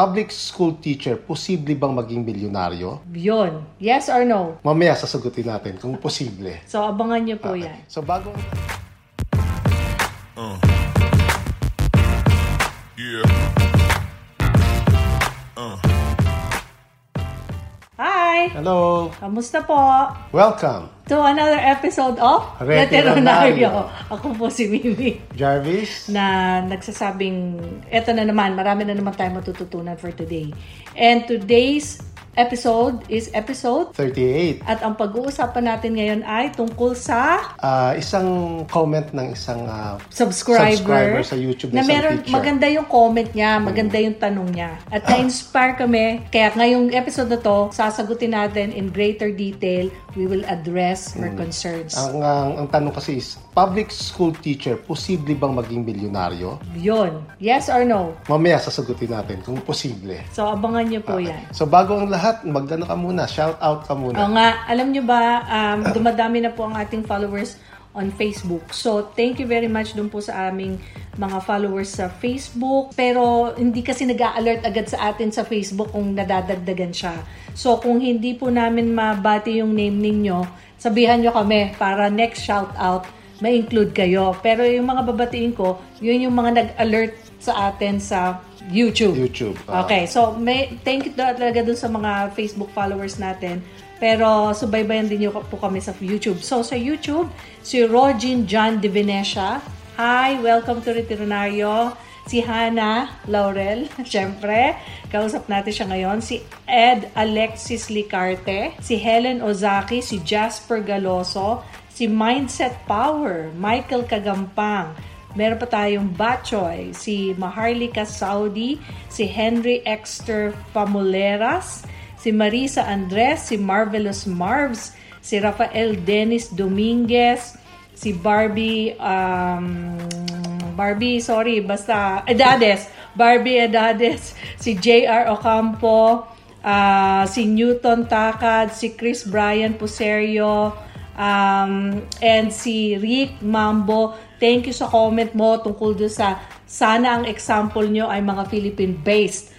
public school teacher, posible bang maging milyonaryo? Yun. Yes or no? Mamaya sasagutin natin kung posible. So, abangan nyo po Okay. yan. So bagong Hello, Kamusta po? welcome. To another episode of Retironaryo. Ako po si Mimi Jarvis, na nagsasabing, eto na naman, marami na naman tayo matututunan for today. And today's episode is episode 38. at ang pag-uusapan natin ngayon ay tungkol sa Ah, isang comment ng isang ah, subscriber, Subscriber sa YouTube na meron teacher. Mm. maganda yung comment niya, maganda yung tanong niya. At na-inspire kami. Kaya ngayong episode na to, sasagutin natin in greater detail. We will address her concerns. Mm. ang, ang, ang tanong kasi is, public school teacher, posible bang maging milyonaryo? Yun. Yes or no? Mamaya sasagutin natin kung posible. So, abangan niyo po yan. So bago ang lahat, magdano ka muna, shout out ka muna. Oo nga, alam nyo ba, um, dumadami na po ang ating followers on Facebook. So, thank you very much dun po sa aming mga followers sa Facebook. Pero, hindi kasi nag alert agad sa atin sa Facebook kung nadadagdagan siya. So, kung hindi po namin mabati yung name ninyo, sabihan nyo kami para next shout out ma-include kayo. Pero yung mga babatiin ko, yun yung mga nag-alert sa atin sa YouTube. YouTube. ah. Okay, so may thank you talaga dun sa mga Facebook followers natin. Pero subaybayan din niyo po kami sa YouTube. So sa YouTube, si Rogin John de Venecia. Hi, welcome to Retironario. Si Hannah Laurel, syempre. Kausap natin siya ngayon. Si Ed Alexis Licarte. Si Helen Ozaki. Si Jasper Galoso. Si Mindset Power. Michael Kagampang. Meron pa tayong Bachoy, si Maharlika Saudi, si Henry Exter Pamuleras, si Marisa Andres, si Marvelous Marvs, si Rafael Dennis Dominguez, si Barbie, um, Barbie, sorry, basta, Edades, Barbie Edades, si JR Ocampo, ah, si Newton Takad, si Chris Brian Puserio, um, and si Rick Mambo. Thank you sa comment mo tungkol doon sa sana ang example nyo ay mga Philippine-based.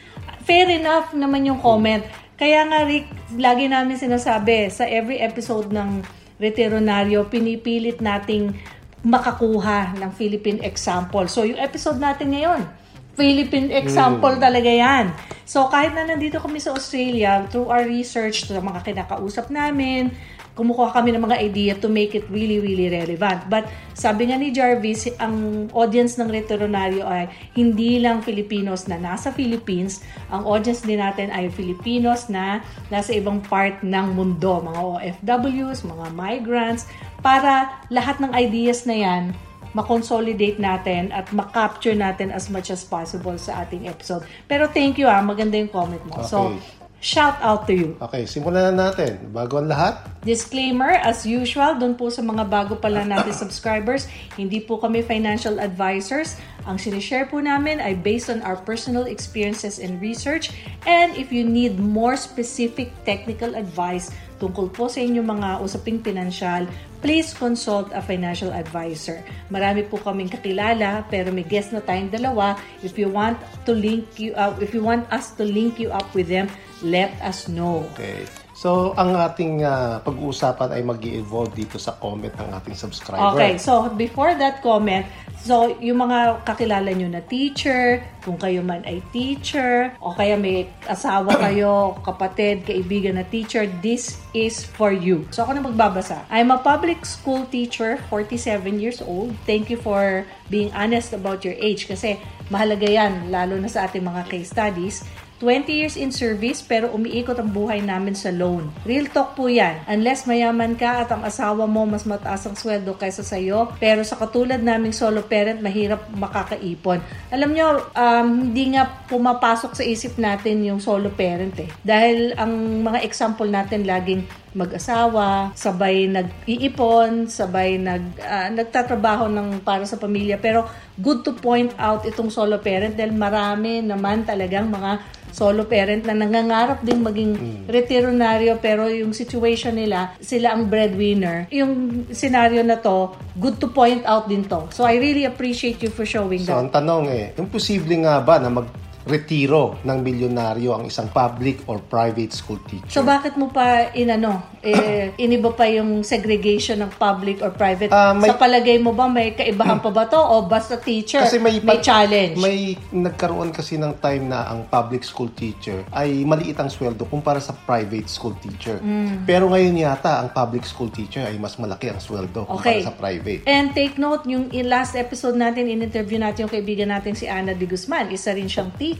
Fair enough naman yung comment. Kaya nga Rick, lagi namin sinasabi sa every episode ng Retironaryo, pinipilit nating makakuha ng Philippine example. So yung episode natin ngayon, Philippine example talaga yan. So kahit na nandito kami sa Australia, through our research, sa mga kinakausap namin, kumukuha kami ng mga idea to make it really, really relevant. But sabi nga ni Jarvis, ang audience ng Retironario ay hindi lang Filipinos na nasa Philippines, ang audience din natin ay Filipinos na nasa ibang part ng mundo, mga OFWs, mga migrants, para lahat ng ideas na yan makonsolidate natin at makapture natin as much as possible sa ating episode. Pero thank you ah, maganda yung comment mo. So, Okay. Shout out to you. Okay, simulan na natin. Bago ang lahat, Disclaimer, as usual, doon po sa mga bago pa lang natin subscribers, hindi po kami financial advisors. Ang sinishare po namin ay based on our personal experiences and research. And if you need more specific technical advice tungkol po sa inyong mga usaping pinansyal, please consult a financial advisor. Marami po kaming kakilala, pero may guest na tayong dalawa. If you want to link you up, if you want us to link you up with them, let us know. okay. So, ang ating ah, pag-uusapan ay mag evolve dito sa comment ng ating subscriber. Okay, so before that comment, so yung mga kakilala nyo na teacher, kung kayo man ay teacher, o kaya may asawa kayo, kapatid, kaibigan na teacher, this is for you. So ako na magbabasa. I'm a public school teacher, 47 years old. Thank you for being honest about your age kasi mahalaga yan, lalo na sa ating mga case studies. 20 years in service pero umiikot ang buhay namin sa loan. Real talk po yan. Unless mayaman ka at ang asawa mo mas mataas ang sweldo kaysa sa'yo, pero sa katulad naming solo parent, mahirap makakaipon. Alam nyo, um, hindi nga pumapasok sa isip natin yung solo parent eh. Dahil ang mga example natin laging mag-asawa, sabay nag-iipon, sabay nag, ah, nagtatrabaho ng para sa pamilya. Pero good to point out itong solo parent dahil marami naman talagang mga solo parent na nangangarap din maging retironaryo pero yung situation nila, sila ang breadwinner. Yung scenario na to, good to point out din to. So I really appreciate you for showing So, that. ang tanong eh, imposible nga ba na mag retiro ng milyonaryo ang isang public or private school teacher. So bakit mo pa inano, eh, iniba pa yung segregation ng public or private? Ah, may- Sa palagay mo ba may kaibahan pa ba to o basta teacher Kasi may, may challenge? May nagkaroon kasi ng time na ang public school teacher ay maliit ang sweldo kumpara sa private school teacher. Mm. Pero ngayon yata ang public school teacher ay mas malaki ang sweldo Okay. kumpara sa private. And take note, yung last episode natin, in-interview natin yung kaibigan natin si Ana de Guzman. Isa rin siyang teacher.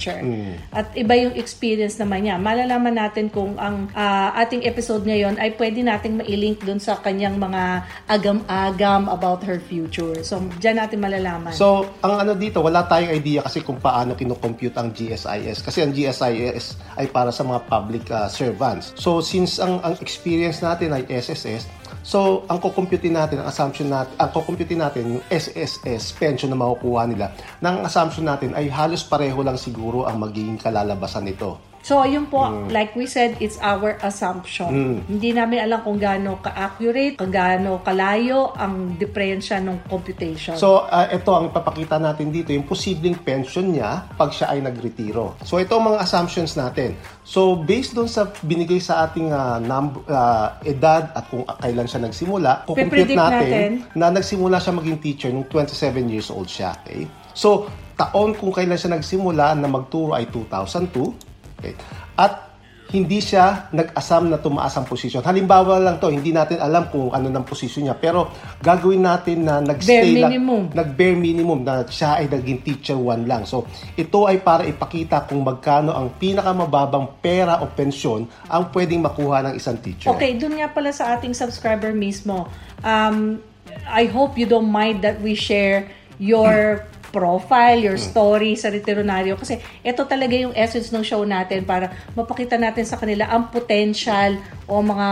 At iba yung experience naman niya. Malalaman natin kung ang ah, ating episode ngayon ay pwede nating mailink dun sa kanyang mga agam-agam about her future. So, dyan natin malalaman. So, ang ano dito, wala tayong idea kasi kung paano kinocompute ang GSIS. Kasi ang GSIS ay para sa mga public uh, servants. So, since ang, ang experience natin ay SSS, so ang kukumputin natin, ang assumption natin, ang kukumputin natin yung SSS pension na makukuha nila, ng assumption natin ay halos pareho lang siguro ang magiging kalalabasan nito. So, yun po, Mm. like we said, it's our assumption. Hindi namin alam kung gaano ka-accurate, kung gaano kalayo ang diferensya ng computation. So, uh, ito ang ipapakita natin dito, yung posibleng pension niya pag siya ay nagretiro. So, ito ang mga assumptions natin. So, based doon sa binigay sa ating uh, number, uh, edad at kung kailan siya nagsimula, kukumpute natin, natin. na nagsimula siya maging teacher nung 27 years old siya. Okay? So, taon kung kailan siya nagsimula na magturo ay 2002. Okay? At hindi siya nag-asam na tumaas ang posisyon. Halimbawa lang to, hindi natin alam kung ano ng posisyon niya. Pero gagawin natin na nag-stay Bare lang, minimum. nag-bare minimum na siya ay naging teacher one lang. So, ito ay para ipakita kung magkano ang pinakamababang pera o pensyon ang pwedeng makuha ng isang teacher. Okay, dun nga pala sa ating subscriber mismo. Um, I hope you don't mind that we share your profile, your story sa Retironaryo kasi ito talaga yung essence ng show natin para mapakita natin sa kanila ang potential o mga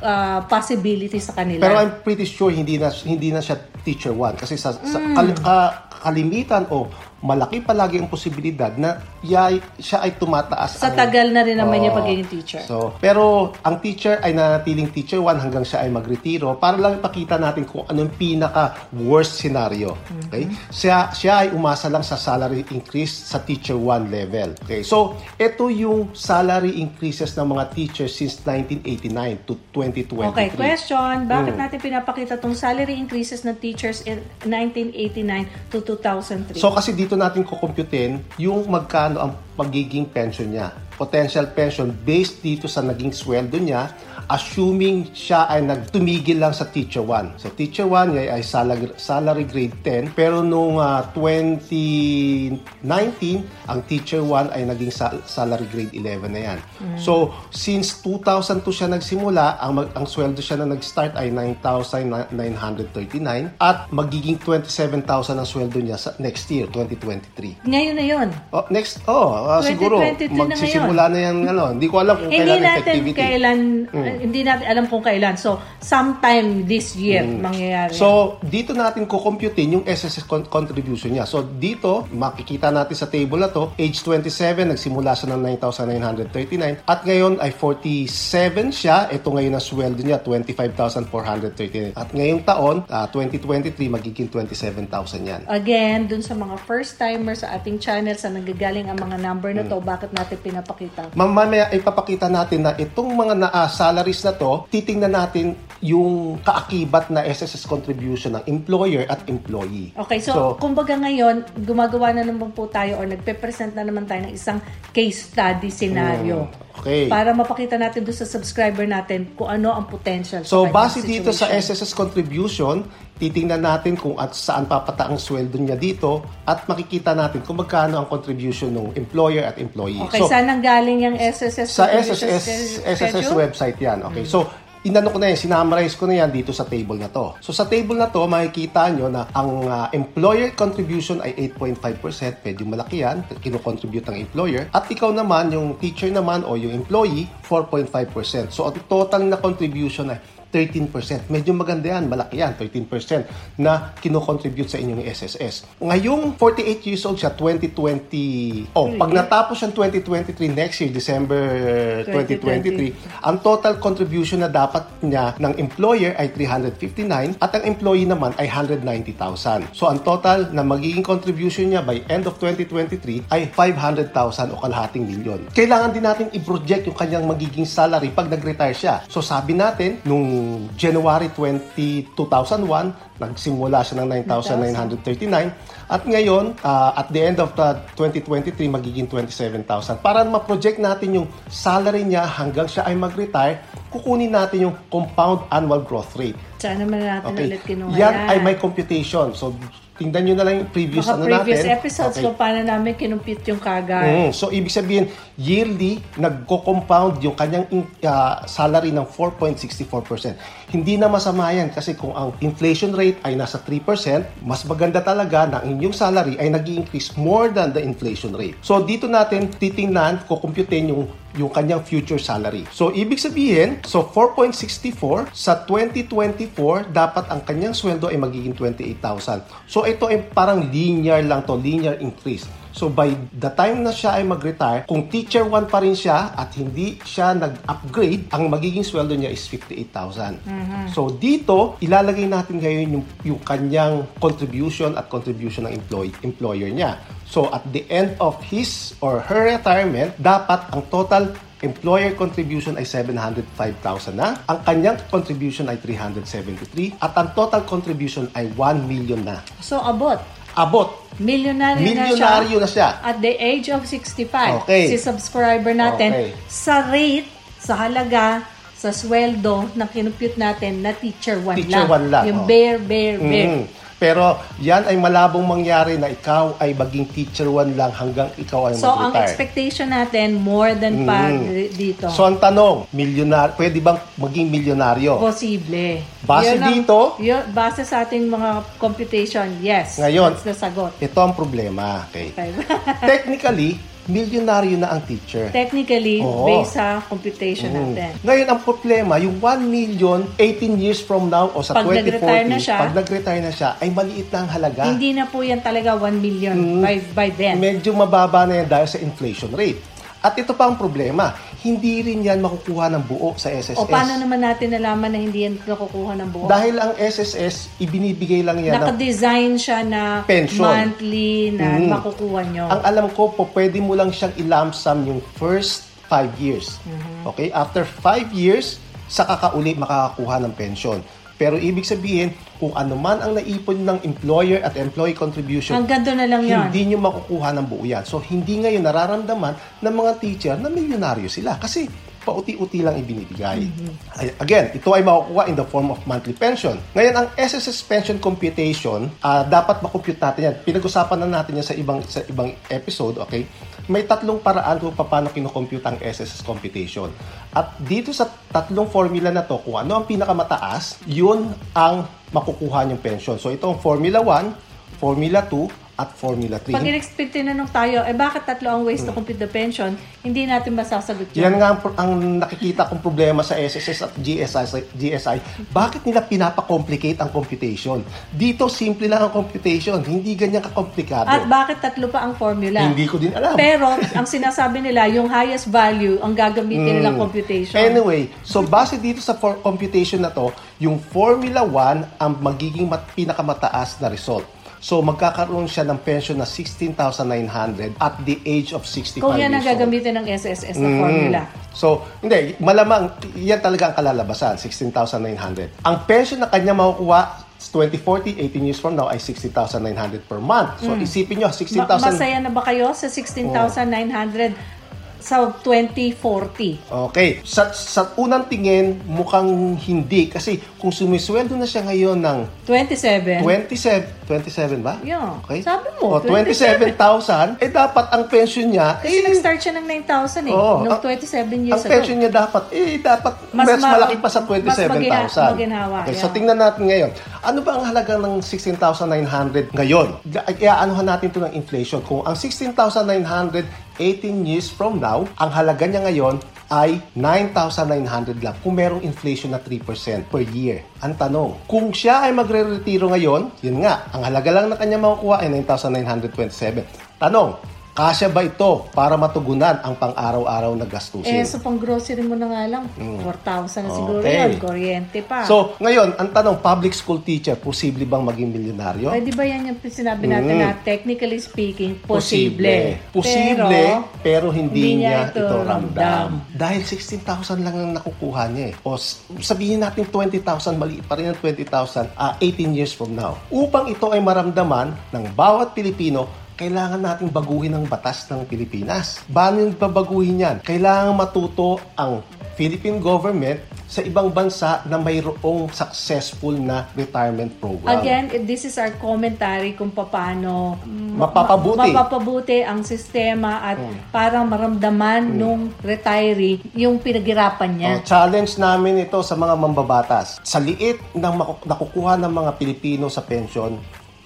ah, possibilities sa kanila. Pero I'm pretty sure hindi na hindi na siya teacher one kasi sa, sa Mm. kal- ka- kalimitan o malaki palagi ang posibilidad na yay, siya ay tumataas sa ang- tagal na rin naman niya Oo. pagiging teacher. So, pero ang teacher ay nanatiling teacher 1 hanggang siya ay magretiro para lang ipakita natin kung anong pinaka worst scenario. Okay? Siya siya ay umasa lang sa salary increase sa teacher 1 level. Okay? So, ito yung salary increases ng mga teachers since 1989 to 2023. Okay, question. Bakit natin pinapakita tong salary increases ng teachers in 1989 to 2003? So kasi dito natin kukumputin yung magkano ang pagiging pension niya. Potential pension based dito sa naging sweldo niya assuming siya ay nagtumigil lang sa teacher 1. So teacher 1 niya ay salary, salary grade 10 pero nung ah, 2019 ang teacher 1 ay naging sa- salary grade 11 na yan. So since 2002 siya nagsimula, ang, mag- ang sweldo siya na nag-start ay 9,939 at magiging 27,000 ang sweldo niya sa next year, 2023. Ngayon na yon. Oh, next, oh, ah, siguro 2023 na magsisimula na yan, ano, hindi ko alam kung Hindi kailan natin effectivity. kailan, uh, hindi natin alam kung kailan. So, sometime this year mangyayari. Mm. So, dito natin kukomputin yung SSS con- contribution niya. So, dito, makikita natin sa table na to, age 27, nagsimula siya ng 9,939 at ngayon ay 47 siya. Ito ngayon ang sweldo niya, 25,439. At ngayong taon, ah, 2023, magiging 27,000 yan. Again, dun sa mga first timers sa ating channel, sa nanggagaling ang mga number na to, bakit natin pinapakita? Mamaya ipapakita natin na itong mga na, ah, salaries na to, titingnan natin yung kaakibat na SSS contribution ng employer at employee. Okay, so, kumbaga ngayon, gumagawa na naman po tayo or nagpe-present na naman tayo ng isang case study scenario. Mm, okay. Para mapakita natin doon sa subscriber natin kung ano ang potential So, base dito sa. SSS contribution, titingnan natin kung at saan papata ang sweldo niya dito at makikita natin kung magkano ang contribution ng employer at employee. Okay, so, saan ang galing yung SSS? sa SSS, SSS website yan. Okay, so, inano ko na yan, sinamarize ko na yan dito sa table na to. So, sa table na to, makikita nyo na ang ah, employer contribution ay 8.5%, medyo malaki yan, kinocontribute ng employer. At ikaw naman, yung teacher naman o yung employee, 4.5%. So, ang total na contribution ay 13%. Medyo maganda yan, malaki yan, 13% na kinocontribute sa inyong SSS. Ngayong 48 years old siya, 2020, oh, pag natapos siyang 2023 next year, December 2023, ang total contribution na dapat niya ng employer ay 359 at ang employee naman ay 190,000. So ang total na magiging contribution niya by end of 2023 ay 500,000 o kalahating milyon. Kailangan din natin i-project yung kanyang magiging salary pag nag-retire siya. So sabi natin, nung January 20, 2001, nagsimula siya ng 9,939 at ngayon, uh, at the end of the 2023, magiging 27,000. Para ma-project natin yung salary niya hanggang siya ay mag-retire, kukunin natin yung compound annual growth rate. Sana naman natin Okay. ulit kinuha Yan ay may computation. So, tingnan nyo na lang yung previous Mga ano previous natin. episodes Okay. kung paano namin kinumpute yung kagad. Mm, so, ibig sabihin, yearly, nagko-compound yung kanyang ah, salary ng 4.64%. Hindi na masama yan kasi kung ang inflation rate ay nasa 3%, mas maganda talaga na inyong salary ay nag increase more than the inflation rate. So, dito natin titingnan, kukumputin yung yung kanyang future salary. So, ibig sabihin, so 4.64 sa 2024, dapat ang kanyang sweldo ay magiging 28,000. So, ito ay parang linear lang to, linear increase. So by the time na siya ay mag-retire, kung teacher 1 pa rin siya at hindi siya nag-upgrade, ang magiging sweldo niya is 58,000. So dito, ilalagay natin ngayon yung, yung kanyang contribution at contribution ng employee, employer niya. So at the end of his or her retirement, dapat ang total employer contribution ay 705,000 na. Ang kanyang contribution ay 373 at ang total contribution ay 1 million na. So, abot. Abot. Milyonaryo, Milyonaryo na siya. At the age of 65. Okay. Si subscriber natin, Okay. sa rate, sa halaga, sa sweldo na kinumpute natin na teacher 1 Teacher lang. one lang, Yung oh. bare, bare, bare. Mm. Pero yan ay malabong mangyari na ikaw ay maging teacher one lang hanggang ikaw ay So, ang mag-retire. expectation natin, more than pa Mm. di- dito. So ang tanong, milyonar, pwede bang maging milyonaryo? Posible. Base Yun ang- dito? yun- base sa ating mga computation, yes. Ngayon, That's the sagot. Ito ang problema. Okay. Okay. Technically, milyonaryo na ang teacher. Technically, Oo. based sa computation Mm. natin. Ngayon, ang problema, yung 1 million 18 years from now o sa Pag 2040, nag-retire na siya, pag nag-retire na siya, ay maliit na ang halaga. Hindi na po yan talaga 1 million Mm. by, by then. medyo mababa na yan dahil sa inflation rate. At ito pa ang problema, hindi rin yan makukuha ng buo sa SSS. O paano naman natin nalaman na hindi yan nakukuha ng buo? Dahil ang SSS, ibinibigay lang yan ng Naka-design siya na Pension. monthly na Mm. makukuha nyo. Ang alam ko po, pwede mo lang siyang ilump sum yung first 5 years. Mm-hmm. Okay? After 5 years, saka ka uli makakakuha ng pension. Pero ibig sabihin, kung ano man ang naipon ng employer at employee contribution, Hanggang doon na lang yun. hindi nyo makukuha ng buo yan. So, hindi ngayon nararamdaman ng mga teacher na milyonaryo sila. Kasi, pauti-uti lang ibinibigay. Ay- Again, ito ay makukuha in the form of monthly pension. Ngayon, ang SSS pension computation, ah, dapat makompute natin yan. Pinag-usapan na natin yan sa ibang sa ibang episode, okay? May tatlong paraan kung paano kinocompute ang SSS computation. At dito sa tatlong formula na to, kung ano ang pinakamataas, yun ang makukuha niyong pension. So, ito ang Formula 1, Formula 2, at Formula 3. Pag in-expect tinanong tayo, eh bakit tatlo ang ways to compute the pension, hindi natin masasagot yun. Yan nga ang, ang nakikita kong problema sa SSS at GSI, GSI. Bakit nila pinapa-complicate ang computation? Dito, simple lang ang computation. Hindi ganyan kakomplikado. At bakit tatlo pa ang formula? Hindi ko din alam. Pero, ang sinasabi nila, yung highest value ang gagamitin nilang computation. Hmm. Anyway, so base dito sa for computation na to, yung Formula 1 ang magiging mat- pinakamataas na result. So magkakaroon siya ng pension na 16,900 at the age of 65 Kung yan ang gagamitin ng SSS na Mm. formula. So, hindi, malamang, yan talaga ang kalalabasan, 16,900. Ang pension na kanya makukuha sa 2040, 18 years from now, ay 60,900 per month. So, isipin nyo, Ma- 16,000... masaya na ba kayo sa 16,900 sa 2040? Okay. Sa, sa unang tingin, mukhang hindi. Kasi kung sumisweldo na siya ngayon ng 27? 27, 27 ba? Yeah. Okay. Sabi mo, O, 27,000, eh dapat ang pension niya, Kasi eh, nag-start siya ng 9,000 eh. Oo. Noong Ang- 27 years ang ago. pension niya dapat, eh, dapat Mas mas, ma- malaki pa sa mas magina- 27,000. maginhawa, okay, so yeah. tingnan natin ngayon. Ano ba ang halaga ng 16,900 ngayon? Kaya anuhan natin ito ng inflation. Kung ang 16,900 18 years from now, ang halaga niya ngayon ay 9,900 lang kung merong inflation na 3% per year. Ang tanong, kung siya ay magre-retiro ngayon, yun nga, ang halaga lang na kanya makukuha ay 9,927. Tanong, kasya ba ito para matugunan ang pang-araw-araw na Eh, gastusin? so pang grocery mo na nga lang, 4,000 na siguro Mm. Okay. yun. Kuryente pa. So, ngayon, ang tanong, public school teacher, posible bang maging milyonaryo? Pwede ba yan yung sinabi natin Mm. na technically speaking, posible. Posible, pero, hindi, hindi niya niya ito ito ramdam. ramdam. Dahil 16,000 lang ang nakukuha niya eh. O sabihin natin 20,000, maliit pa rin ang 20,000, ah, 18 years from now. Upang ito ay maramdaman ng bawat Pilipino, kailangan nating baguhin ang batas ng Pilipinas. Paano yung babaguhin yan? Kailangan matuto ang Philippine government sa ibang bansa na mayroong successful na retirement program. Again, this is our commentary kung paano ma- Mapapabuti. ma- mapapabuti ang sistema at Mm. parang maramdaman nung retiree yung pinaghirapan niya. Oh, challenge namin ito sa mga mambabatas. Sa liit ng nakukuha ng mga Pilipino sa pension,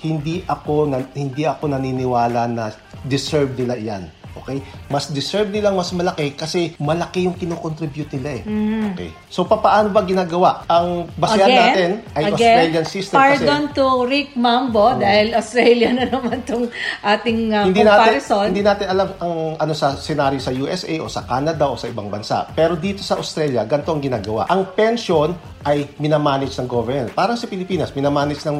hindi ako nan- hindi ako naniniwala na deserve nila 'yan. Okay? Mas deserve nilang mas malaki kasi malaki yung kinocontribute nila eh. Okay. So papaano ba ginagawa? Ang basehan natin ay Australian system pardon kasi to Rick Mambo dahil Australia na naman tong ating uh, hindi natin comparison. hindi natin alam ang ano sa scenario sa USA o sa Canada o sa ibang bansa. Pero dito sa Australia, ganito ang ginagawa. Ang pension ay minamanage ng government. Parang sa Pilipinas, minamanage ng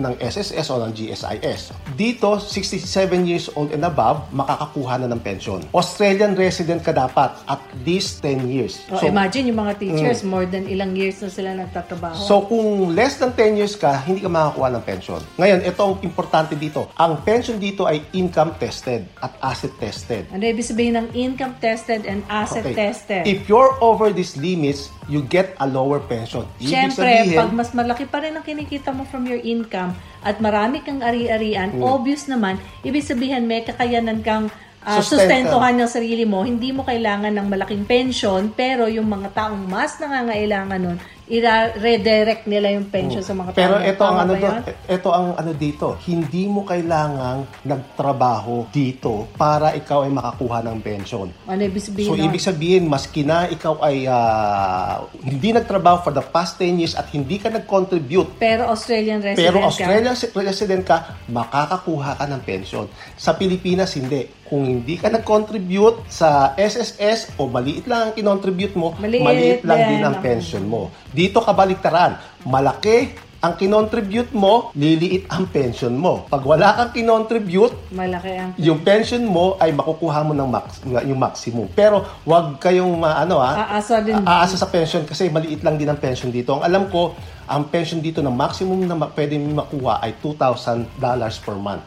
ng SSS o ng GSIS. Dito, 67 years old and above, makakakuha na ng pension. Australian resident ka dapat at least 10 years. Oh, imagine yung mga teachers, more than ilang years na sila nagtatrabaho. Mm. So kung less than 10 years ka, hindi ka makakuha ng pension. Ngayon, ito ang importante dito. Ang pension dito ay income tested at asset tested. ano ibig sabihin ng income tested and asset tested? If you're over these limits, you get a lower pension. Ibig Siyempre, sabihin, pag mas malaki pa rin ang kinikita mo from your income at marami kang ari-arian, Hmm. obvious naman, ibig sabihin may kakayanan kang Sustenta. sustentuhan ng sarili mo. Hindi mo kailangan ng malaking pension, pero yung mga taong mas nangangailangan nun, i-redirect nila yung pension sa mga pero ito ang ano do, ito ang ano dito. Hindi mo kailangang nagtrabaho dito para ikaw ay makakuha ng pension. Ano ibig sabihin So, nun? ibig sabihin, maski na ikaw ay ah, hindi nagtrabaho for the past 10 years at hindi ka nag-contribute Pero Australian resident Pero ka. Australian si- resident ka, makakakuha ka ng pension. Sa Pilipinas, hindi. Kung hindi ka nag-contribute sa SSS o maliit lang ang kinontribute mo, Maliit maliit, lang din ang- pension mo. Dito kabaliktaran, malaki ang kinontribute mo, liliit ang pension mo. Pag wala kang kinontribute, Malaki ang yung pension mo ay makukuha mo ng max, yung maximum. Pero wag kayong maano ah, Aasa din. aasa sa pension kasi maliit lang din ang pension dito. Ang alam ko, ang pension dito na maximum na ma- pwede makuha ay $2,000 per month.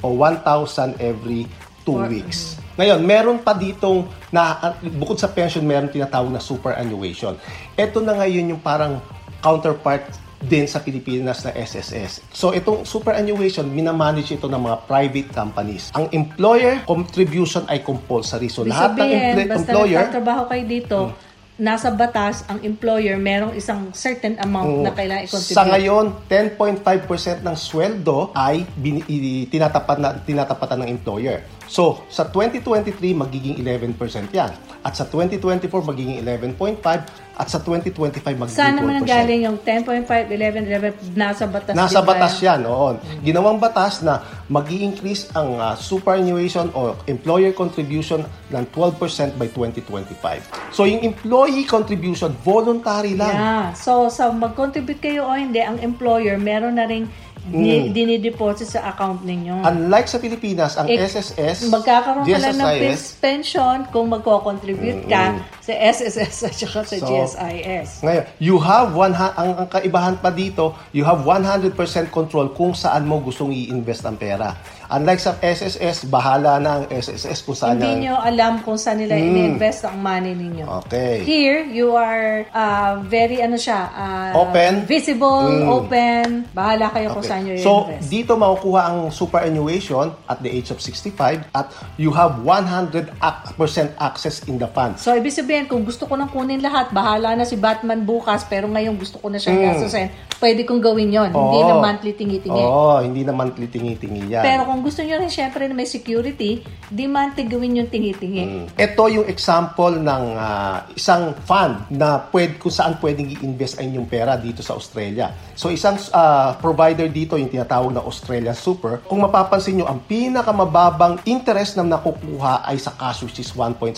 O 1,000 every two Or- weeks. Ngayon, meron pa ditong, na, bukod sa pension, meron tinatawag na superannuation. Ito na ngayon yung parang counterpart din sa Pilipinas na SSS. So itong superannuation, minamanage ito ng mga private companies. Ang employer contribution ay compulsory. So Ibig lahat ng sabihin, empl- basta employer, Hmm. nagtatrabaho kayo dito, nasa batas, ang employer, merong isang certain amount na kailangan i-contribute. Sa ngayon, 10.5% ng sweldo ay bin, i- tinatapat na, tinatapatan ng employer. So, sa 2023, magiging 11% yan. At sa 2024, magiging 11.5. At sa 2025, magiging Saan naman ang 12%. galing yung 10.5, 11, 11, nasa batas Nasa batas yan? yan, oo. Ginawang batas na mag increase ang ah, superannuation o employer contribution ng 12% by 2025. So, yung employee contribution, voluntary lang. Yeah. So, sa mag-contribute kayo o hindi, ang employer, meron na rin Mm. di- dinideposit sa account ninyo. Unlike sa Pilipinas, ang Eh, SSS, Magkakaroon ka lang ng pension kung magko-contribute ka sa SSS at saka sa So, GSIS. Ngayon, you have one ang, ang kaibahan pa dito, you have 100% control kung saan mo gustong i-invest ang pera. Unlike sa SSS, bahala na ang SSS kung saan Hindi nyo alam kung saan nila in-invest ang money ninyo. Okay. Here, you are uh, very, ano siya, uh, Open. Visible, Mm. open. Bahala kayo kung Okay. saan nyo So, i-invest. dito makukuha ang superannuation at the age of 65 at you have 100% access in the fund. So, ibig sabihin, kung gusto ko nang kunin lahat, bahala na si Batman bukas, pero ngayon gusto ko na siyang Mm. gastusin, pwede kong gawin yon Hindi na monthly tingi-tingi. Oo, hindi na monthly tingi-tingi yan. Pero kung gusto nyo rin syempre na may security, monthly gawin yung tingi-tingi. Mm. Ito yung example ng ah, isang fund na pwede, kung saan pwedeng i-invest ay inyong pera dito sa Australia. So isang ah, provider dito, yung tinatawag na Australia Super, kung mapapansin nyo, ang pinakamababang interest na nakukuha ay sa cash which is 1.76%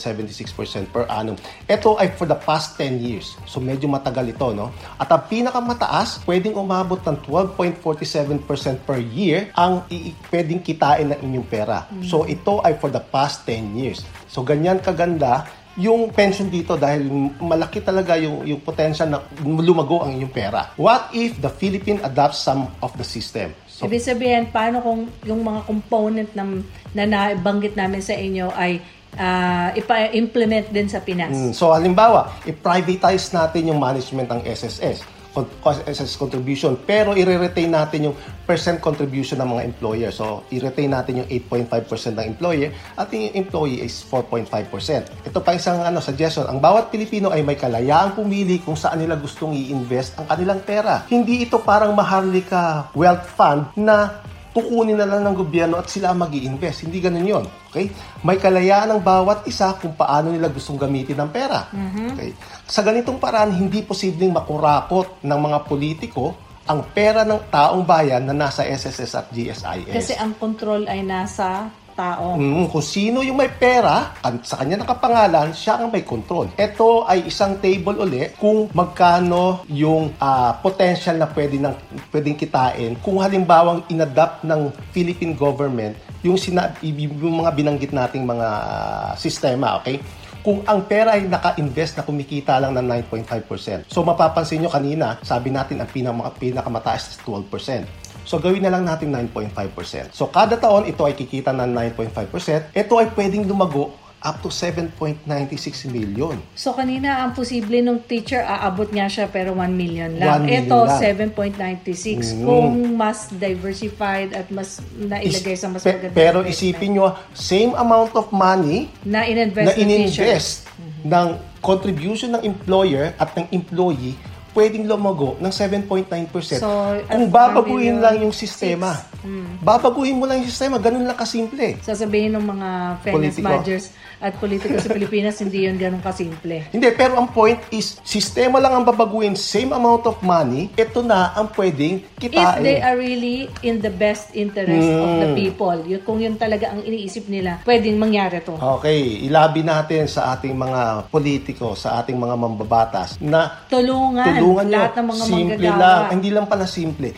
per annum. Ito ay for the past 10 years. So medyo matagal ito, no? At ang pinakamataas, pwedeng umabot ng 12.47% per year ang i- pwedeng kitain ng inyong pera. So ito ay for the past 10 years. So ganyan kaganda yung pension dito dahil malaki talaga yung, yung potential na lumago ang inyong pera. What if the Philippine adopts some of the system? So, Ibig sabihin, paano kung yung mga component na, na nabanggit namin sa inyo ay ah, ipa-implement din sa Pinas? Mm, so halimbawa, i-privatize natin yung management ng SSS, con- con- SSS contribution, pero i-retain natin yung percent contribution ng mga employer. So, i-retain natin yung 8.5% ng employer at yung employee is 4.5%. Ito pa isang ano, suggestion. Ang bawat Pilipino ay may kalayaang pumili kung saan nila gustong i-invest ang kanilang pera. Hindi ito parang Maharlika Wealth Fund na kukunin na lang ng gobyerno at sila mag invest Hindi ganun yon Okay? May kalayaan ng bawat isa kung paano nila gustong gamitin ang pera. Okay? Sa ganitong paraan, hindi posibleng makurakot ng mga politiko ang pera ng taong bayan na nasa SSS at GSIS. Kasi ang control ay nasa tao. Mm, kung sino yung may pera, at sa kanya nakapangalan, siya ang may control. Ito ay isang table uli kung magkano yung ah, potential na pwede ng, pwedeng kitain kung halimbawang inadapt ng Philippine government yung, sina, yung mga binanggit nating mga ah, sistema, okay? kung ang pera ay naka-invest na kumikita lang ng 9.5%. So mapapansin nyo kanina, sabi natin ang pinaka, pinakamataas is 12%. So gawin na lang natin 9.5%. So kada taon ito ay kikita ng 9.5%. Ito ay pwedeng lumago up to 7.96 million. So kanina ang posible nung teacher aabot nga siya pero 1 million lang. 1 million Ito lang. 7.96 Mm. kung mas diversified at mas nailagay sa mas magandang pero isipin nyo, same amount of money na na ininvest teacher. ininvest ng contribution ng employer at ng employee pwedeng lumago ng 7.9%. So, Kung babaguhin lang yung sistema. Hmm. Babaguhin mo lang yung sistema, ganun lang kasimple. Sasabihin ng mga finance Politiko. managers at politiko sa Pilipinas, hindi yun ganun kasimple. Hindi, pero ang point is, sistema lang ang babaguhin, same amount of money, ito na ang pwedeng If kitain. they are really in the best interest of Hmm. the people, yun, kung yun talaga ang iniisip nila, pwedeng mangyari to. Okay, ilabi natin sa ating mga politiko, sa ating mga mambabatas na Tulungan, tulungan nyo. lahat ng mga simple manggagawa. lang. Hindi lang pala simple.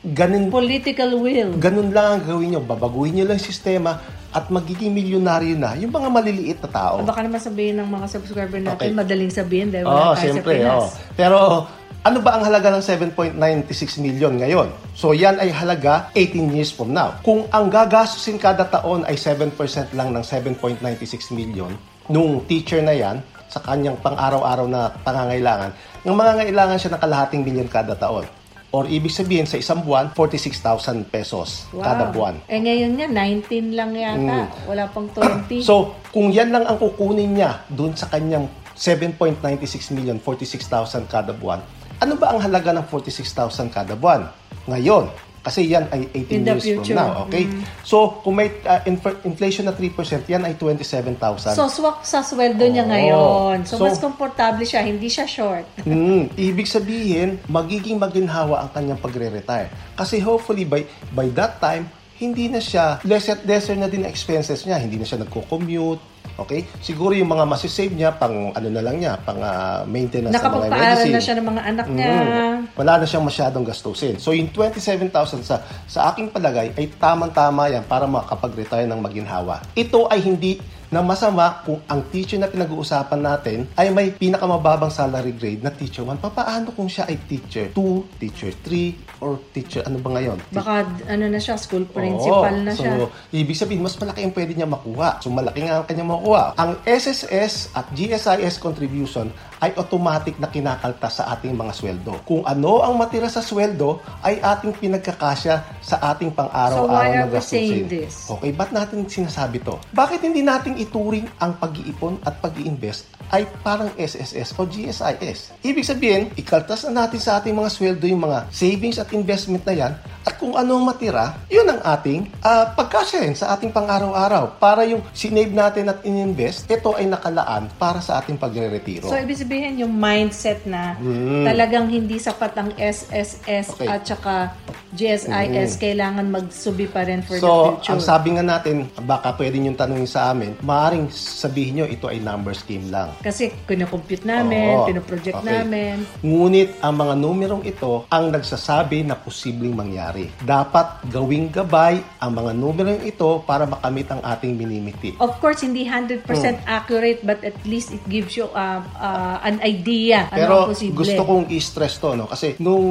Ganun, Political will. ganun lang ang gawin nyo. Babaguhin nyo lang sistema at magiging milyonaryo na yung mga maliliit na tao. Baka naman sabihin ng mga subscriber natin, Okay. madaling sabihin dahil wala tayo siyempre. sa Pinas. oo. Pero ano ba ang halaga ng 7.96 million ngayon? So yan ay halaga 18 years from now. Kung ang gagastusin kada taon ay 7% lang ng 7.96 million nung teacher na yan sa kanyang pang-araw-araw na pangangailangan, ng mga ngailangan siya ng kalahating milyon kada taon. Or ibig sabihin sa isang buwan, 46,000 pesos Wow. kada buwan. Eh ngayon nga, 19 lang yata. Wala pang 20. So, kung yan lang ang kukunin niya dun sa kanyang 7.96 million, 46,000 kada buwan, ano ba ang halaga ng 46,000 kada buwan? Ngayon, kasi yan ay 18 In the years future. from now, okay? So, kung may uh, inf- inflation na 3%, yan ay 27,000. so, swak sa sweldo niya Oo. ngayon. So, So- mas komportable siya. Hindi siya short. Mm, ibig sabihin, magiging maginhawa ang kanyang pagre-retire. Kasi hopefully by by that time, hindi na siya lesser lesser na din ang expenses niya, hindi na siya nagko-commute. Okay? Siguro yung mga masisave niya pang ano na lang niya, pang ah, maintenance ng mga Nakapagpaaral medicine. na siya ng mga anak niya. Mm. Wala na siyang masyadong gastusin. So, yung 27,000 sa, sa aking palagay ay tamang-tama yan para makapag-retire ng maginhawa. Ito ay hindi na masama kung ang teacher na pinag-uusapan natin ay may pinakamababang salary grade na teacher 1. Papaano kung siya ay teacher 2, teacher 3, or teacher ano ba ngayon? Baka ano na siya, school principal Oo. na so, siya. ibig sabihin, mas malaki ang pwede niya makuha. So, malaki nga ang kanya makuha. Ang SSS at GSIS contribution ay automatic na kinakaltas sa ating mga sweldo. Kung ano ang matira sa sweldo, ay ating pinagkakasya sa ating So, pang-araw-araw why na gastusin. Okay, ba't natin sinasabi to? Bakit hindi natin ituring ang pag-iipon at pag-iinvest ay parang SSS o GSIS. Ibig sabihin, ikaltas na natin sa ating mga sweldo yung mga savings at investment na yan at kung ano ang matira, yun ang ating uh, pagkasyahin sa ating pang-araw-araw para yung sinave natin at ininvest, ito ay nakalaan para sa ating pagre-retiro. So, ibig sabihin yung mindset na mm. talagang hindi sapat ang SSS okay. at saka GSIS, mm. kailangan magsubi pa rin for so, the future. So, ang sabi nga natin, baka pwede nyo tanongin sa amin, maaaring sabihin nyo ito ay number scheme lang. Kasi kinocompute namin, Oo, pinoproject okay. namin. Ngunit ang mga numerong ito ang nagsasabi na posibleng mangyari. Dapat gawing gabay ang mga numerong ito para makamit ang ating minimiti. Of course, hindi 100% hmm. accurate but at least it gives you uh, uh, an idea Pero ano posible. gusto kong i-stress to no kasi nung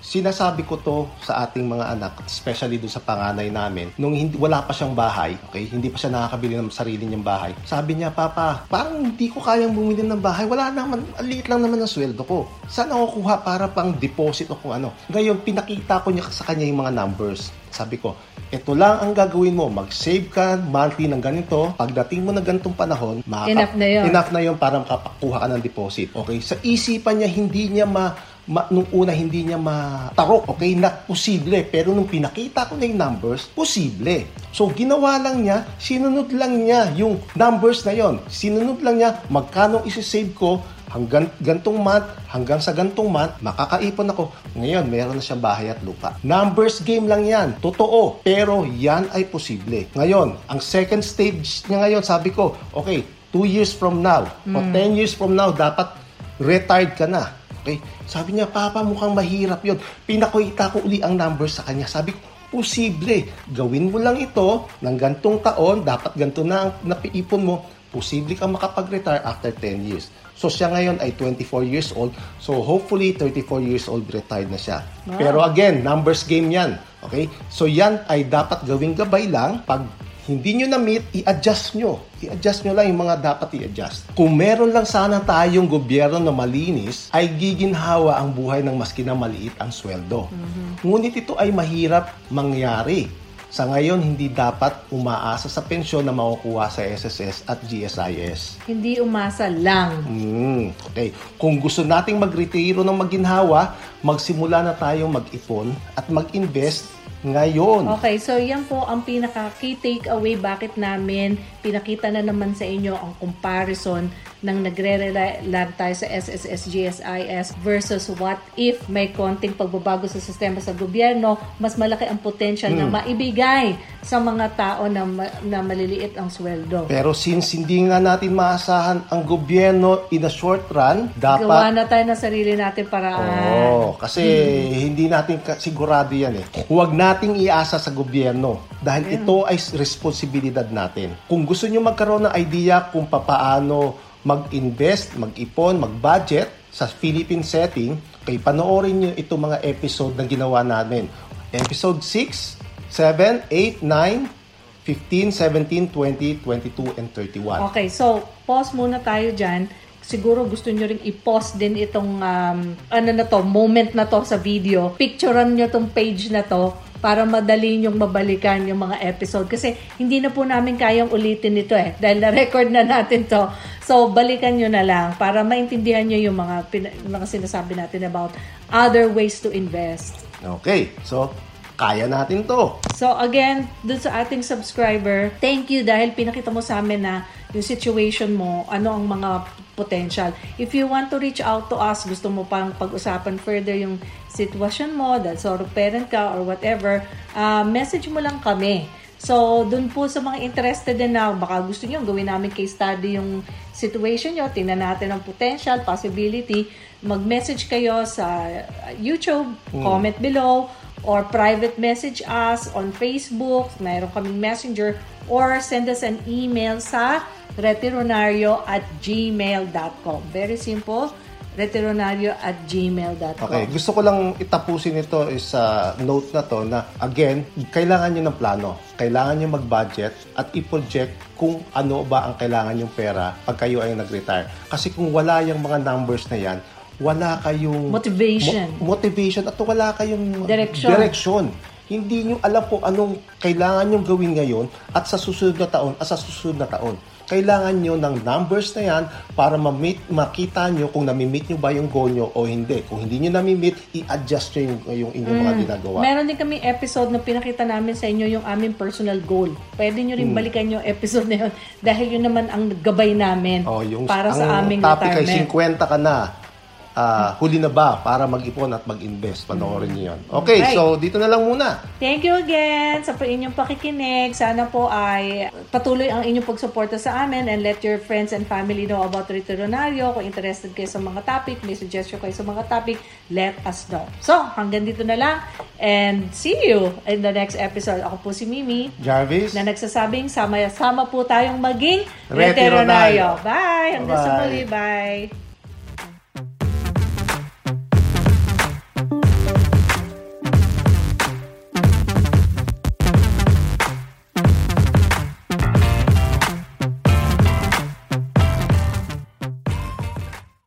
sinasabi ko to sa ating mga anak, especially doon sa panganay namin, nung hindi, wala pa siyang bahay, okay, hindi pa siya nakakabili ng sarili niyang bahay. Sabi niya, Papa, parang hindi ko kayang bumili ng bahay. Wala naman, aliit lang naman ang sweldo ko. Saan ako kuha para pang deposit o kung ano? Ngayon, pinakita ko niya sa kanya yung mga numbers. Sabi ko, ito lang ang gagawin mo. Mag-save ka monthly ng ganito. Pagdating mo na ganitong panahon, makaka- enough na yun. Enough na yun para makapakuha ka ng deposit. Okay? Sa isipan niya, hindi niya ma ma, nung una hindi niya matarok, okay, na posible. Pero nung pinakita ko na yung numbers, posible. So, ginawa lang niya, sinunod lang niya yung numbers na yon. Sinunod lang niya, magkano isi-save ko hanggang gantong month, hanggang sa gantong month, makakaipon ako. Ngayon, meron na siyang bahay at lupa. Numbers game lang yan. Totoo. Pero yan ay posible. Ngayon, ang second stage niya ngayon, sabi ko, okay, 2 years from now, mm. o 10 hmm. years from now, dapat retired ka na. Okay? Sabi niya, Papa, mukhang mahirap yon. Pinakuita ko uli ang numbers sa kanya. Sabi ko, posible. Gawin mo lang ito ng gantong taon, dapat ganto na ang napiipon mo, posible kang makapag-retire after 10 years. So siya ngayon ay 24 years old. So hopefully 34 years old retired na siya. Wow. Pero again, numbers game 'yan. Okay? So yan ay dapat gawing gabay lang pag hindi nyo na-meet, i-adjust nyo. I-adjust nyo lang yung mga dapat i-adjust. Kung meron lang sana tayong gobyerno na malinis, ay giginhawa ang buhay ng maski na maliit ang sweldo. Mm-hmm. Ngunit ito ay mahirap mangyari. Sa ngayon, hindi dapat umaasa sa pensyon na makukuha sa SSS at GSIS. Hindi umasa lang. Mm, okay. Kung gusto nating magretiro ng maginhawa, magsimula na tayong mag-ipon at mag-invest ngayon. Okay, so yan po ang pinaka key takeaway bakit namin pinakita na naman sa inyo ang comparison ng nagre-rely tayo sa SSS, GSIS versus what if may konting pagbabago sa sistema sa gobyerno, mas malaki ang potential hmm. na maibigay sa mga tao na, na maliliit ang sweldo. Pero since hindi nga natin maasahan ang gobyerno in a short run, dapat... Gawa na tayo ng sarili natin para... Oo, kasi hmm. hindi natin sigurado yan eh. Huwag nating iasa sa gobyerno dahil yeah. ito ay responsibilidad natin. Kung gusto nyo magkaroon ng idea kung paano mag-invest, mag-ipon, mag-budget sa Philippine setting, kay panoorin nyo itong mga episode na ginawa namin. Episode 6, 7, 8, 9, 15, 17, 20, 22, and 31. Okay, so pause muna tayo dyan. Siguro gusto nyo ring i-pause din itong um, ano na to, moment na to sa video. Picturean nyo tong page na to para madali yung mabalikan yung mga episode. Kasi hindi na po namin kayang ulitin ito eh. Dahil na-record na natin to. So, balikan nyo na lang para maintindihan nyo yung mga, mga sinasabi natin about other ways to invest. Okay. So, kaya natin to. So again, dun sa ating subscriber, thank you dahil pinakita mo sa amin na yung situation mo, ano ang mga potential. If you want to reach out to us, gusto mo pang pag-usapan further yung sitwasyon mo, dahil sort of parent ka or whatever, uh, message mo lang kami. So, dun po sa mga interested din na baka gusto nyo gawin namin case study yung situation nyo, tingnan natin ang potential, possibility, mag-message kayo sa YouTube, mm. comment below, or private message us on Facebook, mayroon kaming messenger, or send us an email sa retironario at gmail.com. Very simple retironario at gmail.com. Okay, gusto ko lang itapusin ito is sa uh, note na to na again, kailangan nyo ng plano. Kailangan nyo mag-budget at i-project kung ano ba ang kailangan yung pera pag kayo ay nag-retire. Kasi kung wala yung mga numbers na yan, wala kayong motivation. Mo- motivation at wala kayong direction. direction. Hindi niyo alam kung anong kailangan niyo gawin ngayon at sa susunod na taon at sa susunod na taon. kailangan nyo ng numbers na yan para ma-meet, makita nyo kung nami-meet nyo ba yung goal nyo o hindi. Kung hindi nyo nami-meet, i-adjust nyo yung, yung inyong mga ginagawa. Meron din kami episode na pinakita namin sa inyo yung aming personal goal. Pwede nyo rin balikan yung episode na yun dahil yun naman ang gabay namin Oh, yung para sa ang aming topic ay retirement. 50 ka na. Ah, huli na ba para mag-ipon at mag-invest? Panoorin niyo 'yon. Okay, Right. so dito na lang muna. Thank you again sa inyong pakikinig. Sana po ay patuloy ang inyong pagsuporta sa amin and let your friends and family know about Ritoronaryo. Kung interested kayo sa mga topic, may suggestion kayo sa mga topic, let us know. So, hanggang dito na lang and see you in the next episode. Ako po si Mimi Jarvis. na nagsasabing sama-sama po tayong maging. Retironaryo. Bye! Hanggang sa muli. Bye!